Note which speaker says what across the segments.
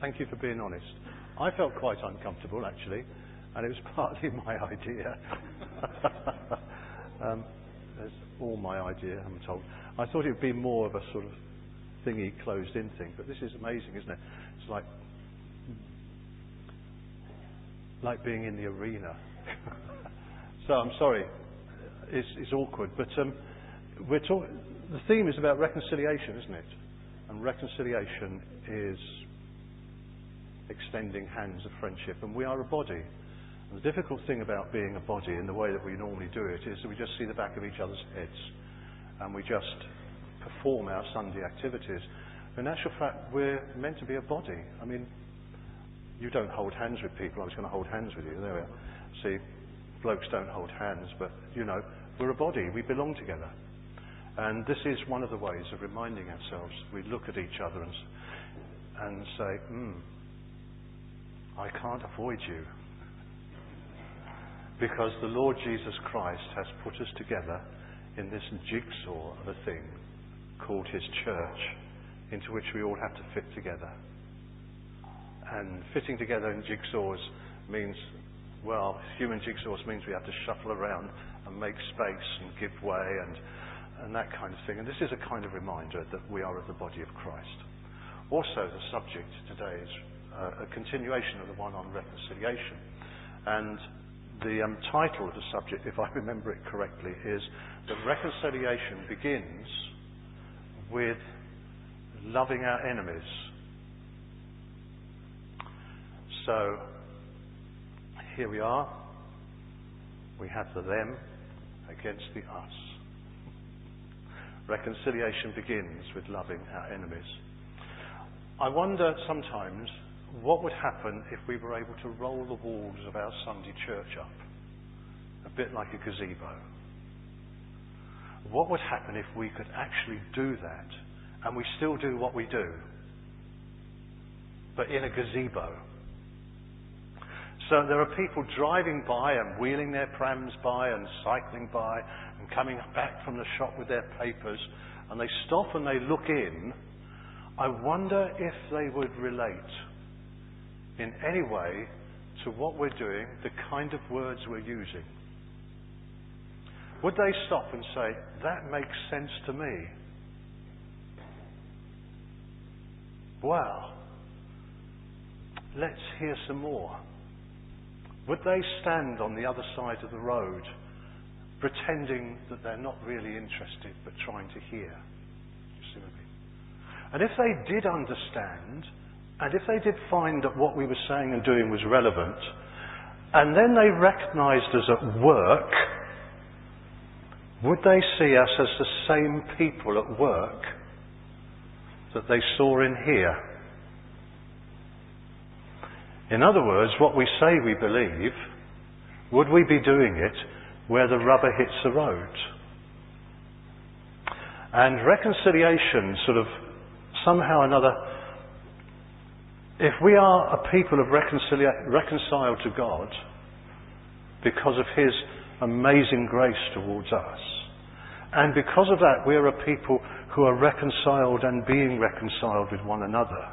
Speaker 1: Thank you for being honest. I felt quite uncomfortable, actually, and it was partly my idea. um, it's all my idea, I'm told. I thought it would be more of a sort of thingy, closed-in thing, but this is amazing, isn't it? It's like like being in the arena. so I'm sorry, it's, it's awkward, but um, we're talk- the theme is about reconciliation, isn't it? And reconciliation is extending hands of friendship, and we are a body. And the difficult thing about being a body in the way that we normally do it is that we just see the back of each other's heads, and we just perform our Sunday activities. In actual fact, we're meant to be a body. I mean, you don't hold hands with people. I was going to hold hands with you. There we are. See, blokes don't hold hands, but you know, we're a body. We belong together. And this is one of the ways of reminding ourselves. We look at each other and, and say, hmm, I can't avoid you. Because the Lord Jesus Christ has put us together in this jigsaw of a thing called His church, into which we all have to fit together. And fitting together in jigsaws means, well, human jigsaws means we have to shuffle around and make space and give way and, and that kind of thing. And this is a kind of reminder that we are of the body of Christ. Also, the subject today is uh, a continuation of the one on reconciliation. And the um, title of the subject, if I remember it correctly, is that reconciliation begins with loving our enemies. So, here we are. We have the them against the us. Reconciliation begins with loving our enemies. I wonder sometimes what would happen if we were able to roll the walls of our Sunday church up, a bit like a gazebo. What would happen if we could actually do that and we still do what we do, but in a gazebo? So there are people driving by and wheeling their prams by and cycling by and coming back from the shop with their papers and they stop and they look in. I wonder if they would relate in any way to what we're doing, the kind of words we're using? Would they stop and say, that makes sense to me? Wow. Let's hear some more. Would they stand on the other side of the road pretending that they're not really interested but trying to hear? And if they did understand, and if they did find that what we were saying and doing was relevant, and then they recognized us at work, would they see us as the same people at work that they saw in here? In other words, what we say we believe, would we be doing it where the rubber hits the road? And reconciliation sort of somehow or another if we are a people of reconcilia- reconciled to God because of His amazing grace towards us, and because of that we are a people who are reconciled and being reconciled with one another.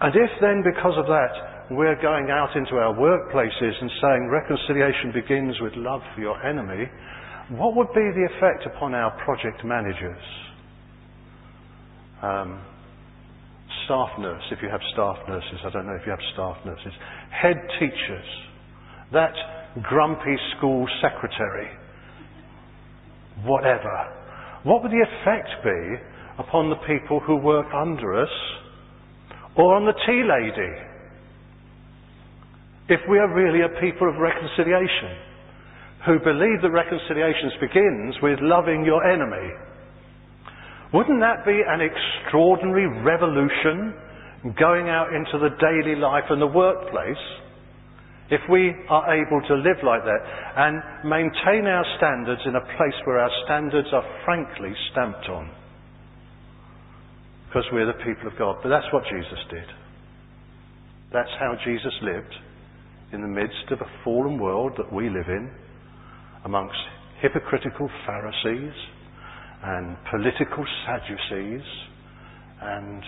Speaker 1: And if then because of that we're going out into our workplaces and saying reconciliation begins with love for your enemy, what would be the effect upon our project managers? Um, staff nurse, if you have staff nurses, I don't know if you have staff nurses, head teachers, that grumpy school secretary, whatever. What would the effect be upon the people who work under us or on the tea lady? If we are really a people of reconciliation, who believe that reconciliation begins with loving your enemy wouldn't that be an extraordinary revolution going out into the daily life and the workplace? If we are able to live like that and maintain our standards in a place where our standards are frankly stamped on. Because we're the people of God. But that's what Jesus did. That's how Jesus lived in the midst of a fallen world that we live in, amongst hypocritical Pharisees and political Sadducees and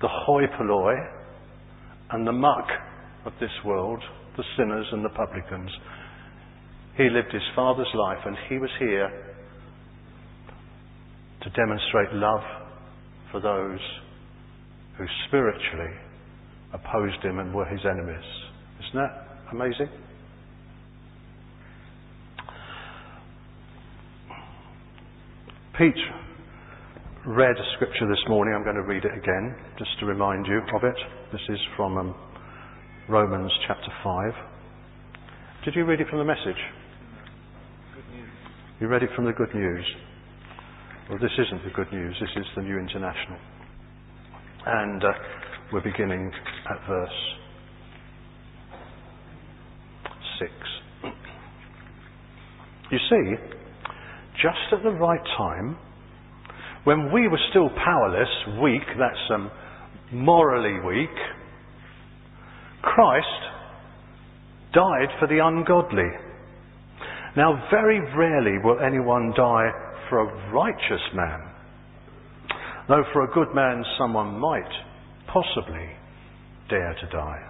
Speaker 1: the hoi polloi and the muck of this world, the sinners and the publicans. He lived his Father's life and he was here to demonstrate love for those who spiritually opposed him and were his enemies. Isn't that amazing? Pete read a scripture this morning. I'm going to read it again just to remind you of it. This is from um, Romans chapter 5. Did you read it from the message? You read it from the good news. Well, this isn't the good news. This is the New International. And uh, we're beginning at verse 6. You see, just at the right time, when we were still powerless, weak, that's um, morally weak, Christ died for the ungodly. Now, very rarely will anyone die for a righteous man. Though for a good man, someone might possibly dare to die.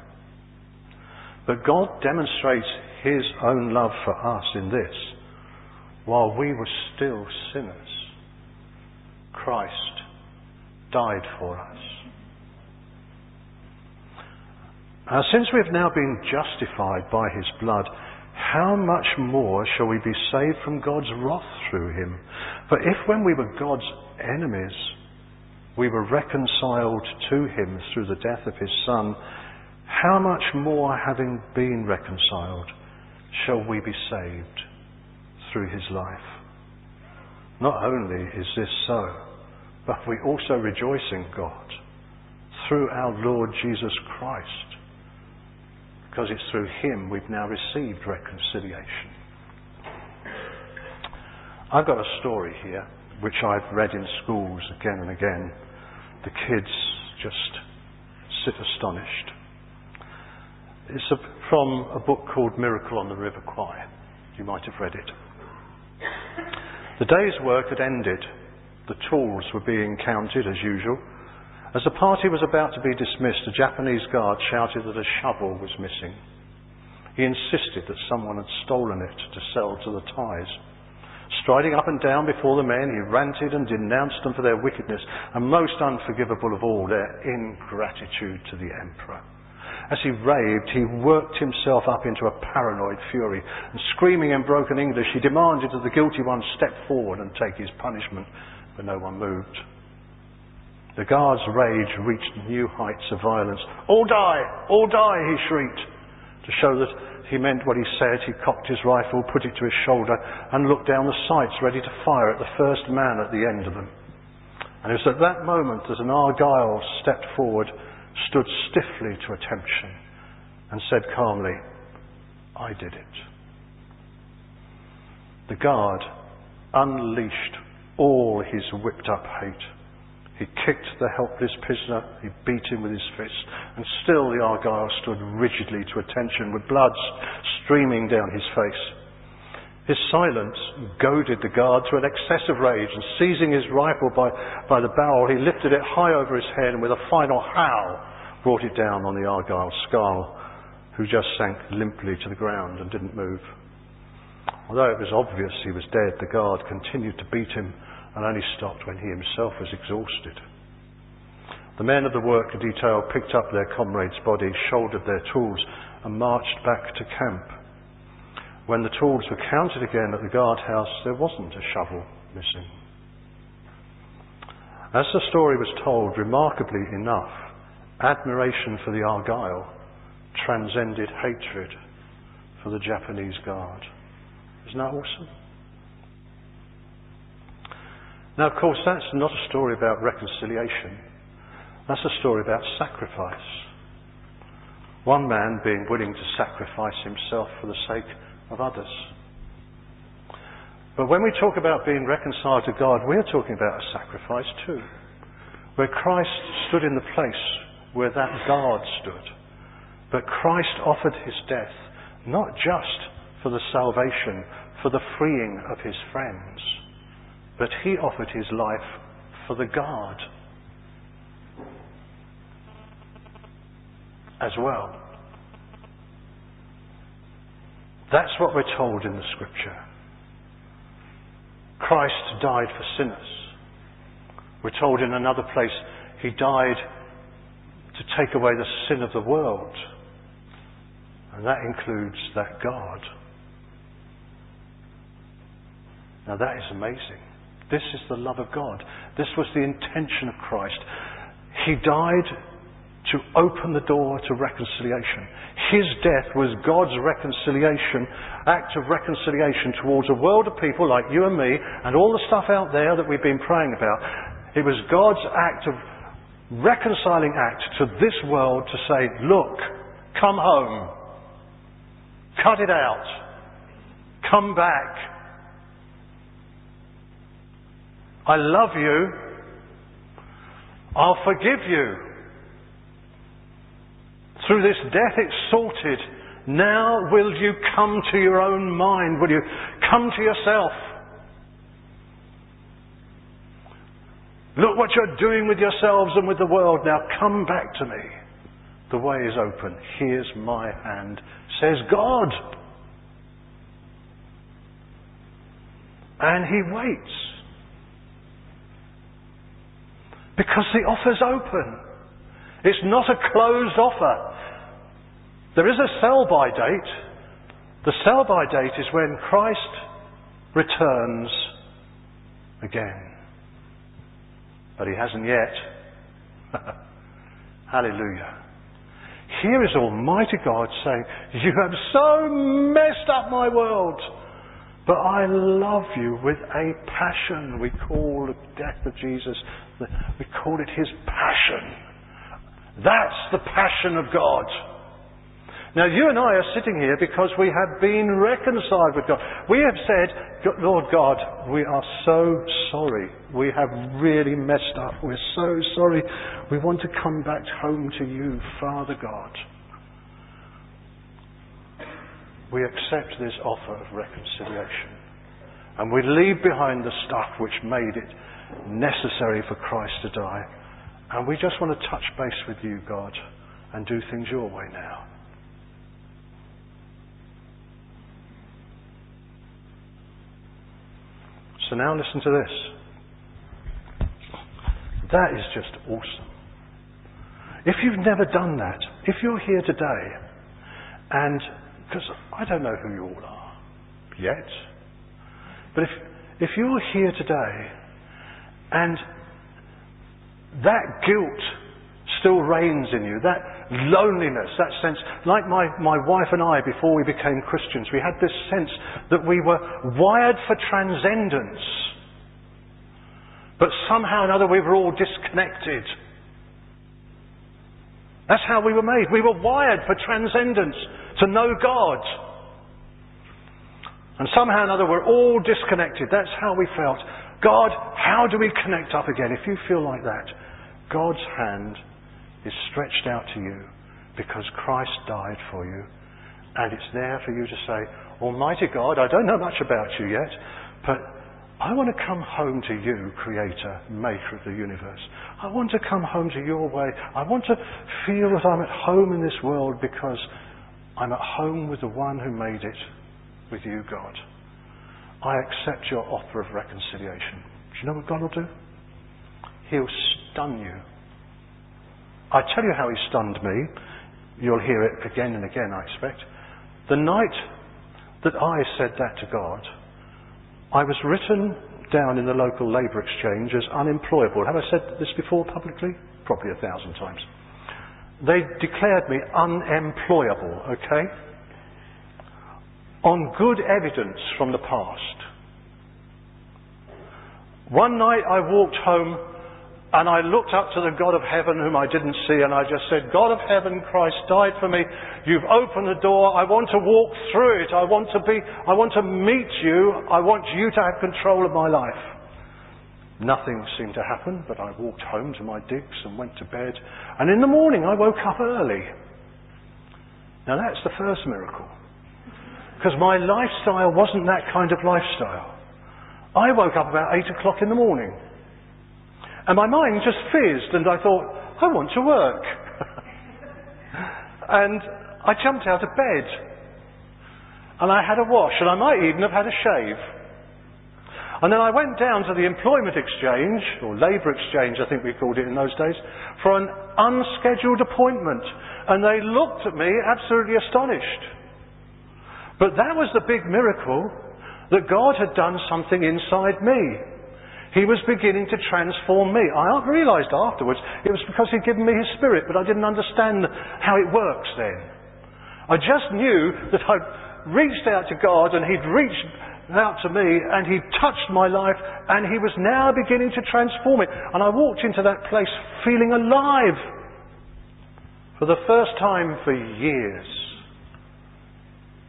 Speaker 1: But God demonstrates his own love for us in this. While we were still sinners, Christ died for us. Now, since we have now been justified by his blood, how much more shall we be saved from God's wrath through him? For if when we were God's enemies, we were reconciled to him through the death of his Son, how much more, having been reconciled, shall we be saved through his life? Not only is this so, but we also rejoice in God through our Lord Jesus Christ, because it's through him we've now received reconciliation. I've got a story here which I've read in schools again and again the kids just sit astonished. It's a, from a book called Miracle on the River Kwai. You might have read it. The day's work had ended. The tools were being counted as usual. As the party was about to be dismissed, a Japanese guard shouted that a shovel was missing. He insisted that someone had stolen it to sell to the Thais. Striding up and down before the men, he ranted and denounced them for their wickedness, and most unforgivable of all, their ingratitude to the emperor. As he raved, he worked himself up into a paranoid fury, and screaming in broken English, he demanded that the guilty one step forward and take his punishment, but no one moved. The guard's rage reached new heights of violence. All die! All die! he shrieked, to show that he meant what he said. He cocked his rifle, put it to his shoulder, and looked down the sights, ready to fire at the first man at the end of them. And it was at that moment that an Argyll stepped forward, stood stiffly to attention, and said calmly, I did it. The guard unleashed all his whipped up hate. He kicked the helpless prisoner, he beat him with his fist, and still the Argyll stood rigidly to attention with blood streaming down his face. His silence goaded the guard to an excess of rage, and seizing his rifle by, by the barrel, he lifted it high over his head and with a final howl brought it down on the Argyll skull, who just sank limply to the ground and didn't move. Although it was obvious he was dead, the guard continued to beat him and only stopped when he himself was exhausted. The men of the work detail picked up their comrade's body, shouldered their tools, and marched back to camp. When the tools were counted again at the guardhouse, there wasn't a shovel missing. As the story was told, remarkably enough, admiration for the Argyll transcended hatred for the Japanese guard. Isn't that awesome? Now, of course, that's not a story about reconciliation. That's a story about sacrifice. One man being willing to sacrifice himself for the sake of others. But when we talk about being reconciled to God, we're talking about a sacrifice too. Where Christ stood in the place where that guard stood. But Christ offered his death not just for the salvation, for the freeing of his friends but he offered his life for the guard. as well. That's what we're told in the scripture. Christ died for sinners. We're told in another place, He died to take away the sin of the world. And that includes that God. Now that is amazing. This is the love of God. This was the intention of Christ. He died to open the door to reconciliation. His death was God's reconciliation, act of reconciliation towards a world of people like you and me and all the stuff out there that we've been praying about. It was God's act of reconciling act to this world to say, look, come home. Cut it out. Come back. I love you. I'll forgive you. Through this death it's sorted. Now will you come to your own mind? Will you come to yourself? Look what you're doing with yourselves and with the world. Now come back to me. The way is open. Here's my hand, says God. And he waits. Because the offer's open. It's not a closed offer. There is a sell by date. The sell by date is when Christ returns again. But he hasn't yet. Hallelujah. Here is Almighty God saying, You have so messed up my world, but I love you with a passion. We call the death of Jesus, we call it his passion. That's the passion of God. Now, you and I are sitting here because we have been reconciled with God. We have said, Lord God, we are so sorry. We have really messed up. We're so sorry. We want to come back home to you, Father God. We accept this offer of reconciliation. And we leave behind the stuff which made it necessary for Christ to die. And we just want to touch base with you, God, and do things your way now. So now listen to this. That is just awesome. If you've never done that, if you're here today, and because I don't know who you all are yet, but if if you're here today and that guilt still reigns in you, that loneliness, that sense, like my, my wife and I before we became Christians, we had this sense that we were wired for transcendence. But somehow or another we were all disconnected. That's how we were made. We were wired for transcendence, to know God. And somehow or another we're all disconnected. That's how we felt. God, how do we connect up again? If you feel like that, God's hand is stretched out to you because Christ died for you. And it's there for you to say, Almighty God, I don't know much about you yet, but I want to come home to you, Creator, Maker of the universe. I want to come home to your way. I want to feel that I'm at home in this world because I'm at home with the one who made it, with you, God. I accept your offer of reconciliation. Do you know what God will do? He'll stun you. I tell you how he stunned me. You'll hear it again and again, I expect. The night that I said that to God, I was written down in the local labour exchange as unemployable. Have I said this before publicly? Probably a thousand times. They declared me unemployable, okay? On good evidence from the past. One night I walked home and I looked up to the God of heaven whom I didn't see and I just said, God of heaven, Christ died for me. You've opened the door. I want to walk through it. I want to be, I want to meet you. I want you to have control of my life. Nothing seemed to happen, but I walked home to my digs and went to bed. And in the morning I woke up early. Now that's the first miracle. Because my lifestyle wasn't that kind of lifestyle. I woke up about eight o'clock in the morning. And my mind just fizzed, and I thought, I want to work. And I jumped out of bed. And I had a wash, and I might even have had a shave. And then I went down to the employment exchange, or labour exchange I think we called it in those days, for an unscheduled appointment. And they looked at me absolutely astonished. But that was the big miracle that God had done something inside me. He was beginning to transform me. I realised afterwards it was because He'd given me His Spirit, but I didn't understand how it works then. I just knew that I'd reached out to God and He'd reached out to me and He touched my life and He was now beginning to transform it. And I walked into that place feeling alive for the first time for years.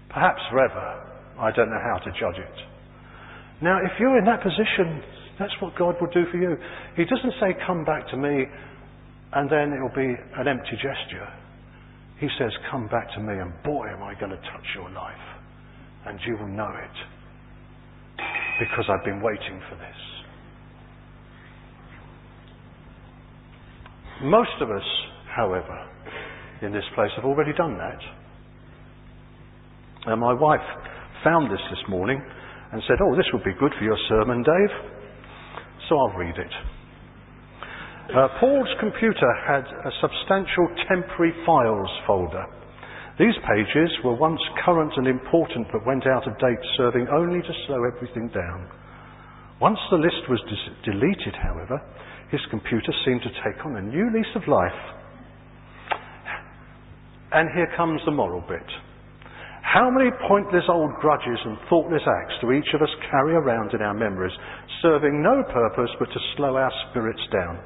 Speaker 1: Perhaps forever. I don't know how to judge it. Now, if you're in that position, that's what God will do for you. He doesn't say, Come back to me, and then it'll be an empty gesture. He says, Come back to me, and boy, am I going to touch your life. And you will know it. Because I've been waiting for this. Most of us, however, in this place have already done that. And my wife found this this morning and said, Oh, this would be good for your sermon, Dave. So I'll read it. Uh, Paul's computer had a substantial temporary files folder. These pages were once current and important but went out of date, serving only to slow everything down. Once the list was deleted, however, his computer seemed to take on a new lease of life. And here comes the moral bit. How many pointless old grudges and thoughtless acts do each of us carry around in our memories, serving no purpose but to slow our spirits down?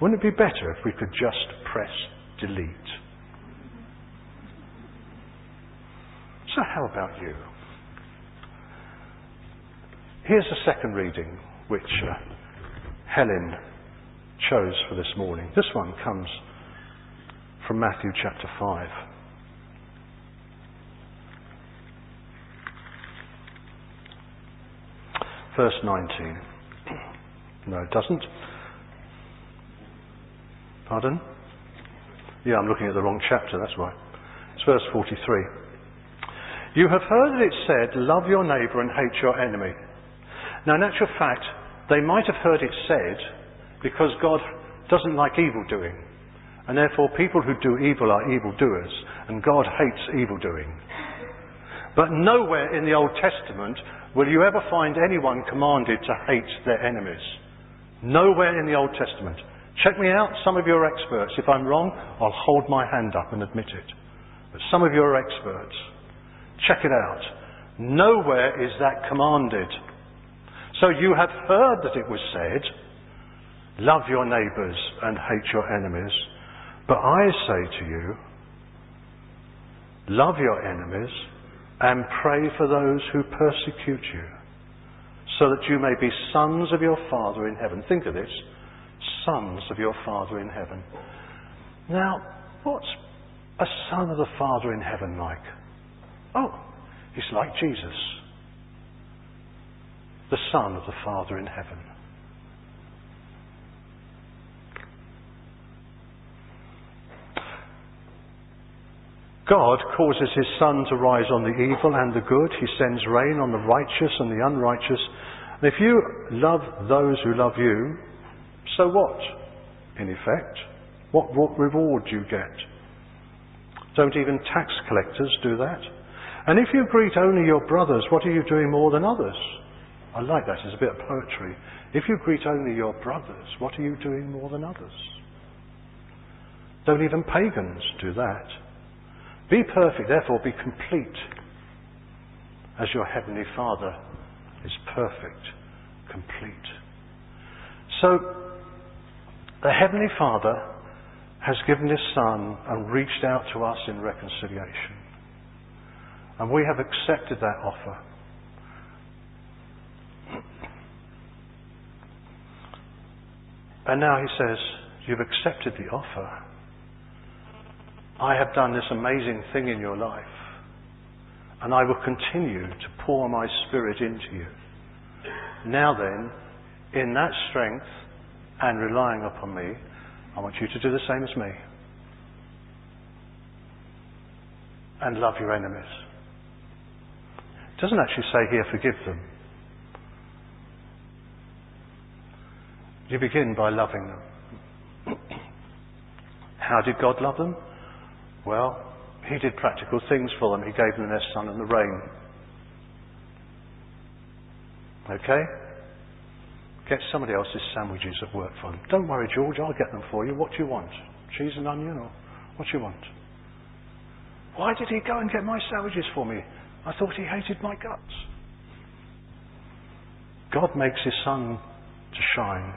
Speaker 1: Wouldn't it be better if we could just press delete? So, how about you? Here's a second reading which uh, Helen chose for this morning. This one comes from Matthew chapter 5. Verse 19. No, it doesn't. Pardon? Yeah, I'm looking at the wrong chapter, that's why. It's verse 43. You have heard that it said, Love your neighbour and hate your enemy. Now, in actual fact, they might have heard it said because God doesn't like evil doing. And therefore, people who do evil are evil doers, and God hates evil doing. But nowhere in the Old Testament will you ever find anyone commanded to hate their enemies. Nowhere in the Old Testament. Check me out, some of you are experts. If I'm wrong, I'll hold my hand up and admit it. But some of you are experts. Check it out. Nowhere is that commanded. So you have heard that it was said, love your neighbours and hate your enemies. But I say to you, love your enemies and pray for those who persecute you, so that you may be sons of your Father in heaven. Think of this sons of your Father in heaven. Now, what's a son of the Father in heaven like? Oh, he's like Jesus, the Son of the Father in heaven. God causes his sun to rise on the evil and the good. He sends rain on the righteous and the unrighteous. And if you love those who love you, so what, in effect? What, what reward do you get? Don't even tax collectors do that? And if you greet only your brothers, what are you doing more than others? I like that, it's a bit of poetry. If you greet only your brothers, what are you doing more than others? Don't even pagans do that. Be perfect, therefore be complete, as your heavenly Father is perfect, complete. So, the Heavenly Father has given His Son and reached out to us in reconciliation. And we have accepted that offer. And now He says, You've accepted the offer. I have done this amazing thing in your life. And I will continue to pour my Spirit into you. Now then, in that strength, and relying upon me, I want you to do the same as me. and love your enemies. It doesn't actually say here, forgive them. You begin by loving them. How did God love them? Well, He did practical things for them. He gave them their sun and the rain. Okay? Get somebody else's sandwiches at work for them. Don't worry, George, I'll get them for you. What do you want? Cheese and onion or what do you want? Why did he go and get my sandwiches for me? I thought he hated my guts. God makes his sun to shine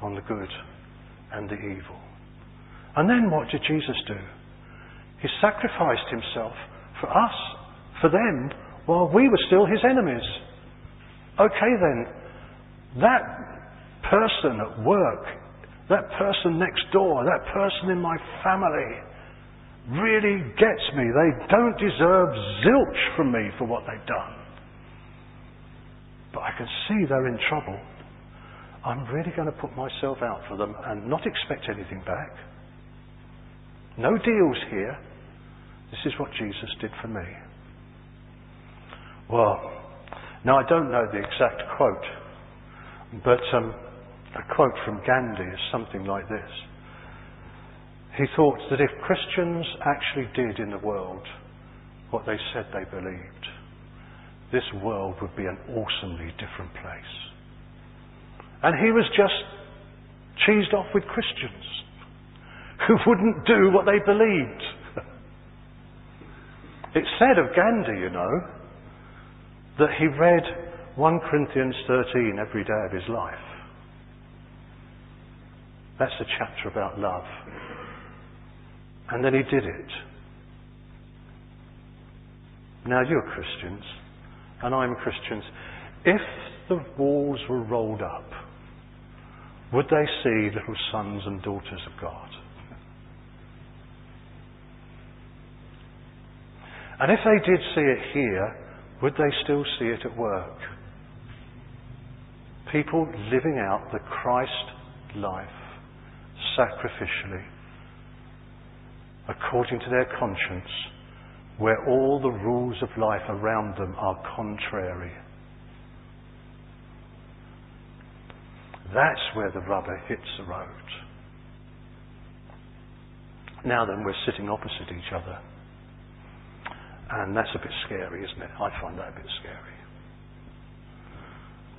Speaker 1: on the good and the evil. And then what did Jesus do? He sacrificed himself for us, for them, while we were still his enemies. Okay then, that person at work, that person next door, that person in my family really gets me. They don't deserve zilch from me for what they've done. But I can see they're in trouble. I'm really going to put myself out for them and not expect anything back. No deals here. This is what Jesus did for me. Well, now I don't know the exact quote, but um, a quote from Gandhi is something like this. He thought that if Christians actually did in the world what they said they believed, this world would be an awesomely different place. And he was just cheesed off with Christians who wouldn't do what they believed. It's said of Gandhi, you know, that he read 1 Corinthians 13 every day of his life. That's a chapter about love. And then he did it. Now you're Christians, and I'm Christians. If the walls were rolled up, would they see little sons and daughters of God? And if they did see it here, would they still see it at work? People living out the Christ life sacrificially, according to their conscience, where all the rules of life around them are contrary. That's where the rubber hits the road. Now then, we're sitting opposite each other. And that's a bit scary, isn't it? I find that a bit scary.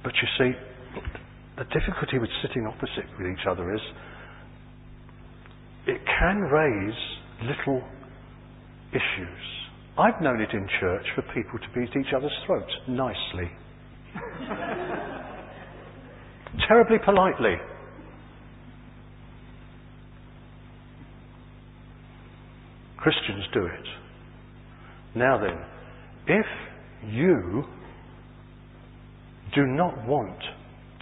Speaker 1: But you see, the difficulty with sitting opposite with each other is it can raise little issues. I've known it in church for people to beat each other's throats nicely. Terribly politely. Christians do it. Now then, if you do not want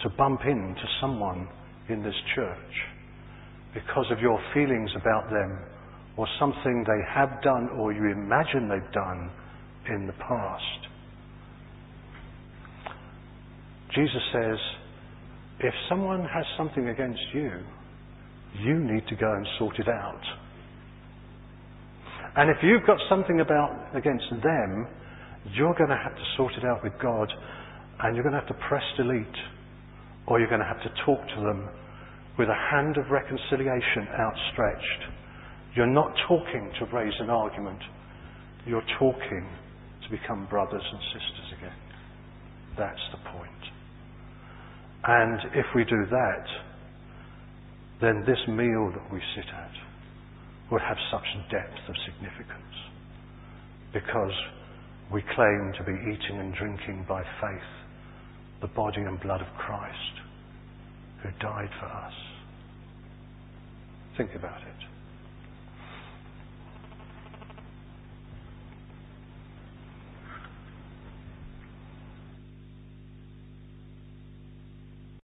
Speaker 1: to bump into someone in this church because of your feelings about them or something they have done or you imagine they've done in the past, Jesus says, if someone has something against you, you need to go and sort it out. And if you've got something about against them, you're going to have to sort it out with God, and you're going to have to press delete, or you're going to have to talk to them with a hand of reconciliation outstretched. You're not talking to raise an argument. You're talking to become brothers and sisters again. That's the point. And if we do that, then this meal that we sit at would have such depth of significance because we claim to be eating and drinking by faith the body and blood of Christ who died for us. Think about it.